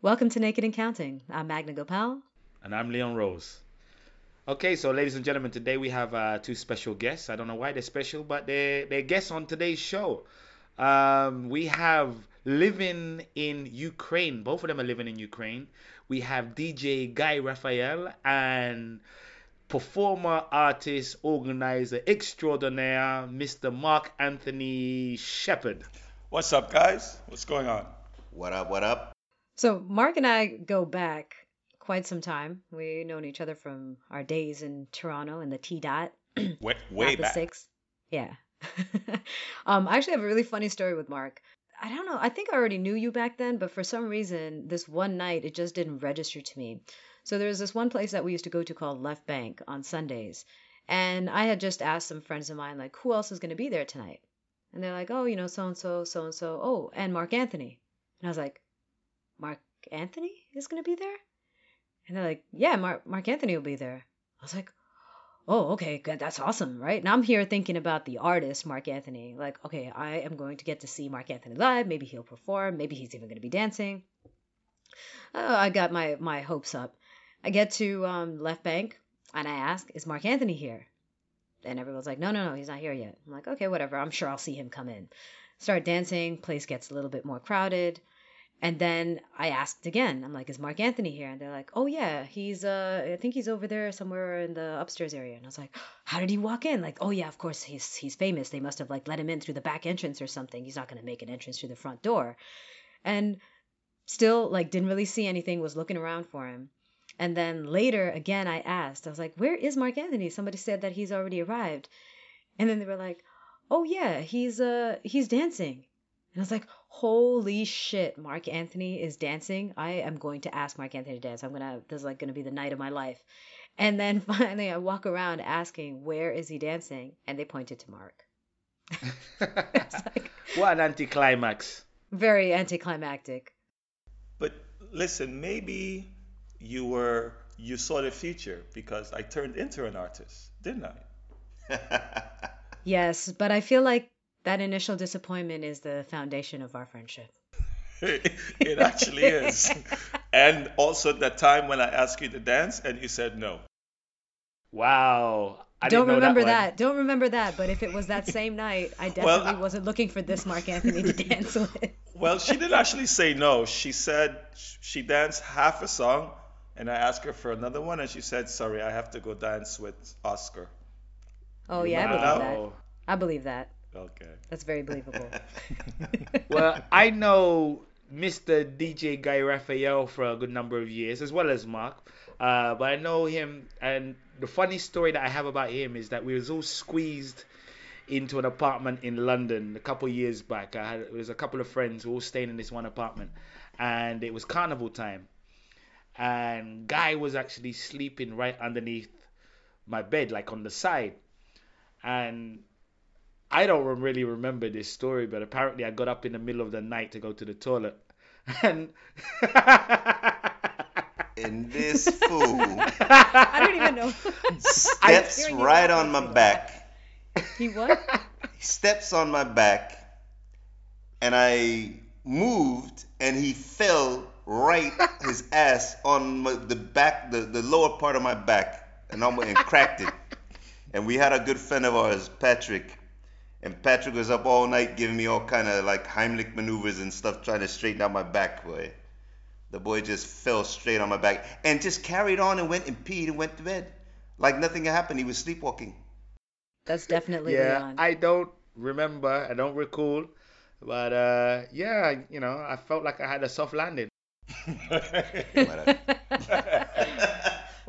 Welcome to Naked and Counting. I'm Magna Gopal. And I'm Leon Rose. Okay, so ladies and gentlemen, today we have uh, two special guests. I don't know why they're special, but they're, they're guests on today's show. Um, we have living in Ukraine. Both of them are living in Ukraine. We have DJ Guy Raphael and performer, artist, organizer extraordinaire, Mr. Mark Anthony Shepard. What's up, guys? What's going on? What up? What up? So, Mark and I go back quite some time. We've known each other from our days in Toronto in the T dot. way, way back. Six. Yeah. um, I actually have a really funny story with Mark. I don't know. I think I already knew you back then, but for some reason, this one night it just didn't register to me. So there was this one place that we used to go to called Left Bank on Sundays. And I had just asked some friends of mine, like, who else is going to be there tonight? And they're like, oh, you know, so and so, so and so. Oh, and Mark Anthony. And I was like, Mark Anthony is going to be there? And they're like, yeah, Mark, Mark Anthony will be there. I was like, oh, okay, good. That's awesome, right? And I'm here thinking about the artist, Mark Anthony. Like, okay, I am going to get to see Mark Anthony live. Maybe he'll perform. Maybe he's even going to be dancing. Oh, I got my, my hopes up. I get to um, Left Bank and I ask, is Mark Anthony here? And everyone's like, no, no, no, he's not here yet. I'm like, okay, whatever. I'm sure I'll see him come in. Start dancing. Place gets a little bit more crowded. And then I asked again. I'm like, "Is Mark Anthony here?" And they're like, "Oh yeah, he's uh, I think he's over there somewhere in the upstairs area." And I was like, "How did he walk in?" Like, "Oh yeah, of course he's he's famous. They must have like let him in through the back entrance or something. He's not gonna make an entrance through the front door." And still like didn't really see anything. Was looking around for him. And then later again, I asked. I was like, "Where is Mark Anthony?" Somebody said that he's already arrived. And then they were like, "Oh yeah, he's uh he's dancing." And I was like, holy shit, Mark Anthony is dancing. I am going to ask Mark Anthony to dance. I'm gonna this is like gonna be the night of my life. And then finally I walk around asking, where is he dancing? And they pointed to Mark. like, what an anticlimax. Very anticlimactic. But listen, maybe you were you saw the future because I turned into an artist, didn't I? yes, but I feel like that initial disappointment is the foundation of our friendship. it actually is. and also that time when I asked you to dance and you said no. Wow. I don't remember that, that, Don't remember that. But if it was that same night, I definitely well, wasn't looking for this Mark Anthony to dance with. Well, she didn't actually say no. She said she danced half a song, and I asked her for another one, and she said, "Sorry, I have to go dance with Oscar." Oh yeah, wow. I believe that. I believe that. Okay. That's very believable. well, I know Mr. DJ Guy Raphael for a good number of years, as well as Mark. Uh, but I know him, and the funny story that I have about him is that we was all squeezed into an apartment in London a couple years back. I had there was a couple of friends who all staying in this one apartment, and it was carnival time, and Guy was actually sleeping right underneath my bed, like on the side, and I don't really remember this story, but apparently I got up in the middle of the night to go to the toilet, and and this fool, I don't even know, steps right on my back. He what? He steps on my back, and I moved, and he fell right his ass on my, the back, the, the lower part of my back, and almost and cracked it. And we had a good friend of ours, Patrick and Patrick was up all night giving me all kind of like Heimlich maneuvers and stuff, trying to straighten out my back, boy. The boy just fell straight on my back and just carried on and went and peed and went to bed. Like nothing happened. He was sleepwalking. That's definitely yeah. Leon. I don't remember. I don't recall. But uh, yeah, you know, I felt like I had a soft landing.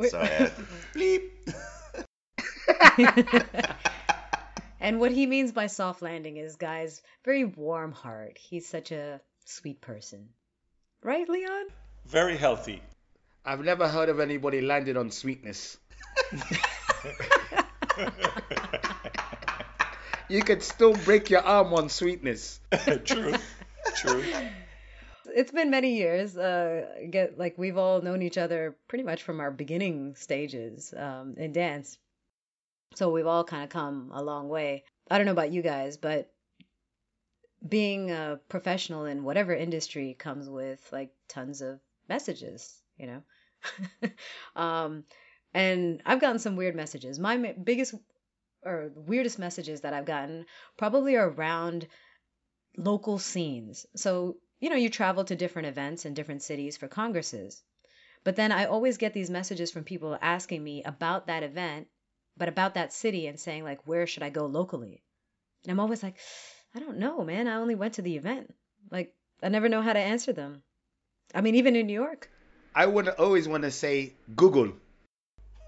Sorry, I bleep. And what he means by soft landing is, guys, very warm heart. He's such a sweet person. Right, Leon? Very healthy. I've never heard of anybody landed on sweetness. you could still break your arm on sweetness. True. True. It's been many years. Uh, get like we've all known each other pretty much from our beginning stages um, in dance. So we've all kind of come a long way. I don't know about you guys, but being a professional in whatever industry comes with like tons of messages, you know. um, and I've gotten some weird messages. My biggest or weirdest messages that I've gotten probably are around local scenes. So, you know, you travel to different events in different cities for congresses. But then I always get these messages from people asking me about that event, but about that city and saying, like, where should I go locally? And I'm always like, I don't know, man. I only went to the event. Like, I never know how to answer them. I mean, even in New York. I would always want to say Google.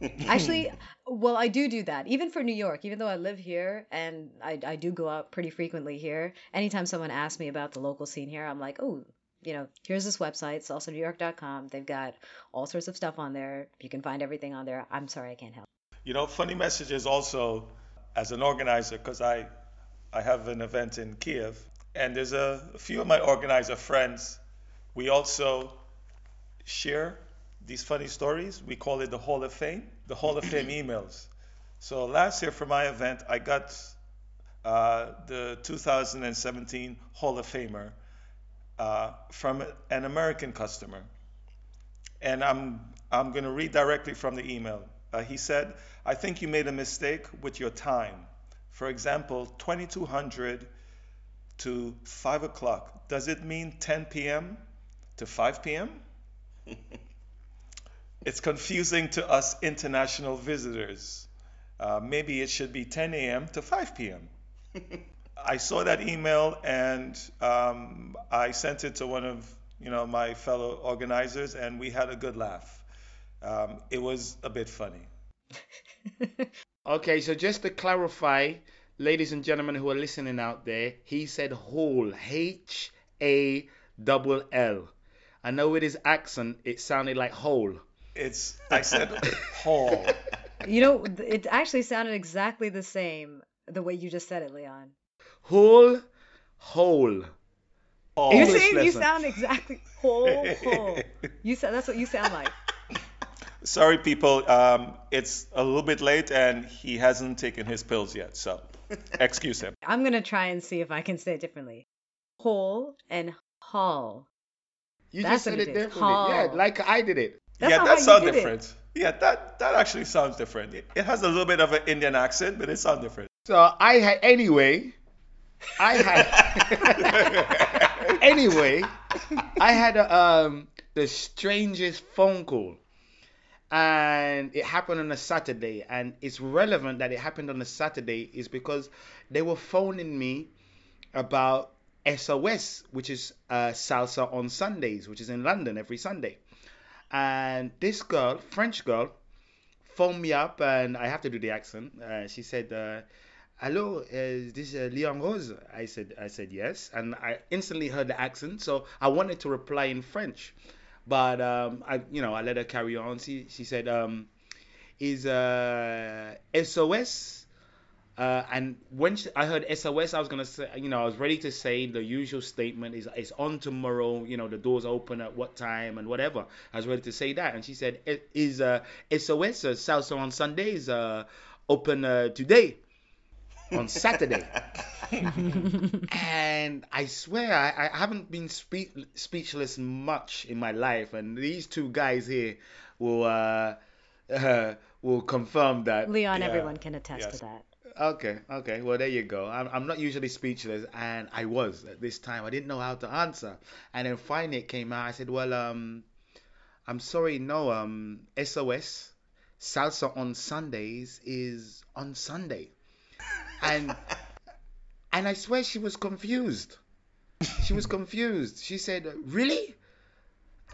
Actually, well, I do do that. Even for New York, even though I live here and I, I do go out pretty frequently here, anytime someone asks me about the local scene here, I'm like, oh, you know, here's this website, salsanewyork.com. They've got all sorts of stuff on there. You can find everything on there. I'm sorry I can't help. You know, funny messages also as an organizer, because I, I have an event in Kiev, and there's a, a few of my organizer friends. We also share these funny stories. We call it the Hall of Fame, the Hall of Fame emails. So last year for my event, I got uh, the 2017 Hall of Famer uh, from an American customer. And I'm, I'm going to read directly from the email. Uh, he said, I think you made a mistake with your time. For example, 2200 to 5 o'clock. Does it mean 10 p.m. to 5 p.m.? it's confusing to us international visitors. Uh, maybe it should be 10 a.m. to 5 p.m. I saw that email and um, I sent it to one of you know my fellow organizers, and we had a good laugh. Um, it was a bit funny. okay, so just to clarify, ladies and gentlemen who are listening out there, he said whole, H A double L. I know with his accent, it sounded like whole. It's I said whole. You know, it actually sounded exactly the same the way you just said it, Leon. Whole, whole. Oh. You English see, you sound exactly whole, whole. You said that's what you sound like. Sorry, people. Um, it's a little bit late, and he hasn't taken his pills yet, so excuse him. I'm gonna try and see if I can say it differently. Whole and hall. You That's just said what it it is. differently. Yeah, like I did it. That's yeah, that sounds did it. different. Yeah, that that actually sounds different. It, it has a little bit of an Indian accent, but it sounds different. So I had anyway. I had anyway. I had a, um the strangest phone call, and it happened on a Saturday. And it's relevant that it happened on a Saturday is because they were phoning me about SOS, which is uh, salsa on Sundays, which is in London every Sunday. And this girl, French girl, phoned me up, and I have to do the accent. Uh, she said, uh, "Hello, is this uh, Leon Rose?" I said, "I said yes," and I instantly heard the accent, so I wanted to reply in French, but um, I, you know, I let her carry on. She she said, um, "Is uh, SOS?" Uh, and when she, I heard SOS, I was gonna say, you know, I was ready to say the usual statement is it's on tomorrow. You know, the doors open at what time and whatever. I was ready to say that, and she said, "Is uh, SOS uh, Salsa on Sundays uh, open uh, today on Saturday?" and I swear I, I haven't been spe- speechless much in my life, and these two guys here will uh, uh, will confirm that. Leon, Yeah. everyone can attest Yes. to that. Okay, okay. Well, there you go. I'm, I'm not usually speechless, and I was at this time. I didn't know how to answer, and then finally it came out. I said, "Well, um, I'm sorry, no, um, SOS salsa on Sundays is on Sunday," and and I swear she was confused. She was confused. She said, "Really?"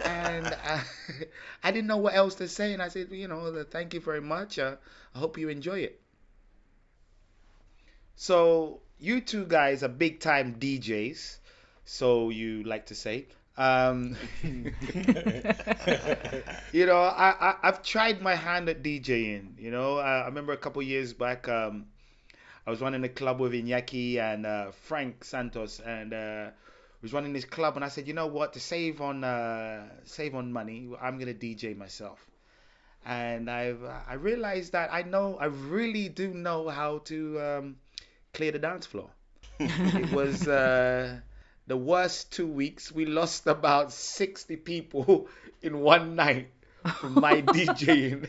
And uh, I didn't know what else to say, and I said, "You know, thank you very much. Uh, I hope you enjoy it." So you two guys are big time DJs, so you like to say. Um, you know, I, I I've tried my hand at DJing. You know, I, I remember a couple years back, um, I was running a club with Iñaki and uh, Frank Santos, and uh, was running this club, and I said, you know what, to save on uh, save on money, I'm gonna DJ myself. And I've I realized that I know I really do know how to um, clear the dance floor. it was uh, the worst two weeks. We lost about 60 people in one night from my DJing.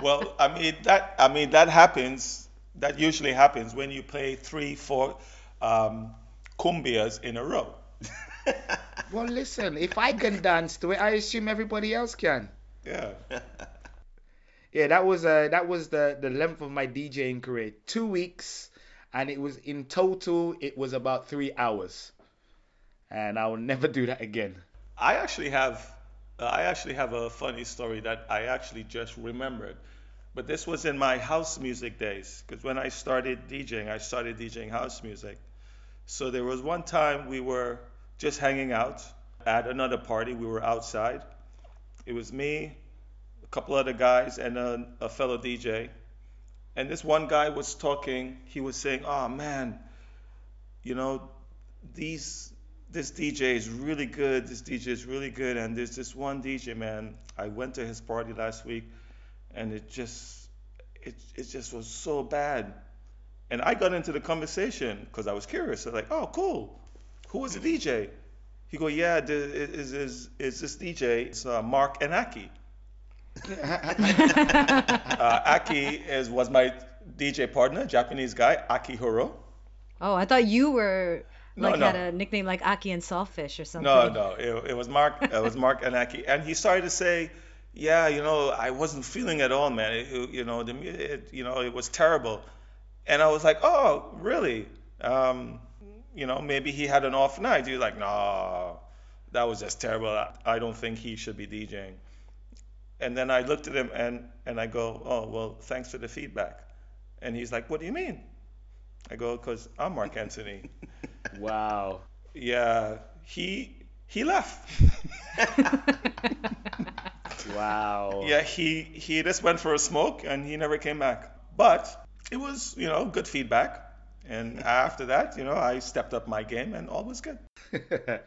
Well, I mean that I mean that happens. That usually happens when you play three, four um, cumbias in a row. well, listen, if I can dance to it, I assume everybody else can. Yeah. Yeah, that was uh that was the the length of my DJing career. Two weeks, and it was in total it was about three hours, and I will never do that again. I actually have uh, I actually have a funny story that I actually just remembered. But this was in my house music days because when I started DJing, I started DJing house music. So there was one time we were just hanging out at another party. We were outside. It was me, a couple other guys, and a, a fellow DJ. And this one guy was talking. He was saying, "Oh man, you know, these this DJ is really good. This DJ is really good. And there's this one DJ man. I went to his party last week, and it just it it just was so bad. And I got into the conversation because I was curious. I was like, oh, cool. Who was the DJ? He go, yeah, the, is is is this DJ? It's uh, Mark and Aki. Uh, Aki is was my DJ partner, Japanese guy, Aki Hiro. Oh, I thought you were like no. had a nickname like Aki and Sawfish or something. No, no, it, it was Mark. It was Mark Anaki, and he started to say, "Yeah, you know, I wasn't feeling at all, man. It, you know, the it, you know, it was terrible." And I was like, "Oh, really? Um, you know, maybe he had an off night." He was like, "No, that was just terrible. I, I don't think he should be DJing." And then I looked at him and and I go, "Oh, well, thanks for the feedback." And he's like, "What do you mean?" I go, "Cause I'm Mark Anthony." Wow. Yeah, he he left. Wow. yeah, he he just went for a smoke and he never came back. But it was, you know, good feedback. And after that, you know, I stepped up my game and all was good.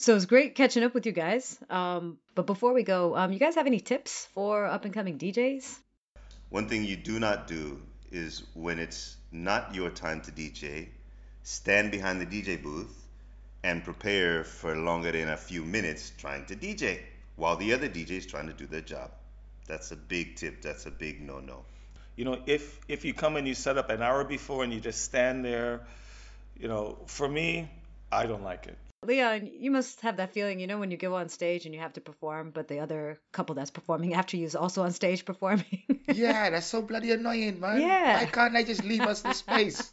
So it's great catching up with you guys. Um, but before we go, um, you guys have any tips for up and coming DJs? One thing you do not do is when it's not your time to DJ, stand behind the DJ booth and prepare for longer than a few minutes trying to DJ while the other DJ is trying to do their job. That's a big tip. That's a big no no. You know, if if you come and you set up an hour before and you just stand there, you know, for me, I don't like it. Leon, you must have that feeling, you know, when you go on stage and you have to perform, but the other couple that's performing after you is also on stage performing. yeah, that's so bloody annoying, man. Yeah. Why can't they just leave us the space?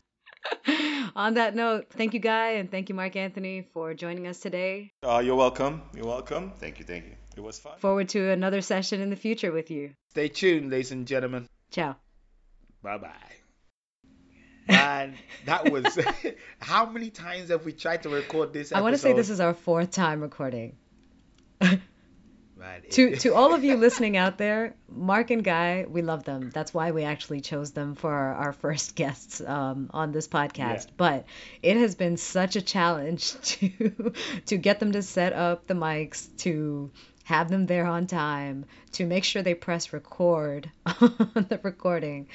on that note, thank you, Guy, and thank you, Mark Anthony, for joining us today. Uh, you're welcome. You're welcome. Thank you, thank you. It was fun. Forward to another session in the future with you. Stay tuned, ladies and gentlemen. Ciao. Bye bye. Man, that was. how many times have we tried to record this? I want to say this is our fourth time recording. Man, it- to to all of you listening out there, Mark and Guy, we love them. That's why we actually chose them for our, our first guests um, on this podcast. Yeah. But it has been such a challenge to to get them to set up the mics, to have them there on time, to make sure they press record on the recording.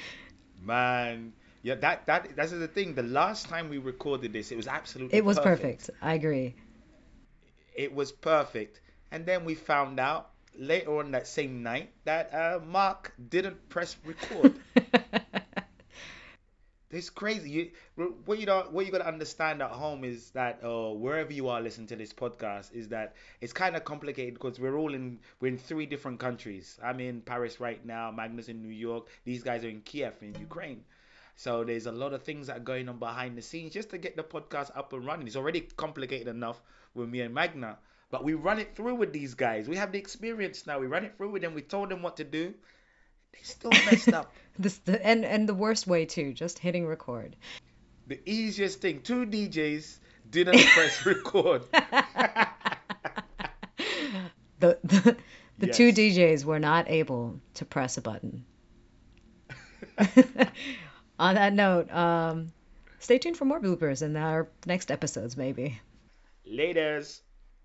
Man, yeah, that that that's the thing. The last time we recorded this, it was absolutely. It was perfect. I agree. It was perfect, and then we found out later on that same night that uh, Mark didn't press record. It's crazy. You, what you don't, what you gotta understand at home is that, uh, wherever you are listening to this podcast, is that it's kind of complicated because we're all in, we're in three different countries. I'm in Paris right now. Magna's in New York. These guys are in Kiev in Ukraine. So there's a lot of things that are going on behind the scenes just to get the podcast up and running. It's already complicated enough with me and Magna, but we run it through with these guys. We have the experience now. We run it through with them. We told them what to do. They still messed up. This the, and and the worst way too, just hitting record. The easiest thing, two DJs didn't press record. the the, the two DJs were not able to press a button. On that note, um, stay tuned for more bloopers in our next episodes, maybe. Laters.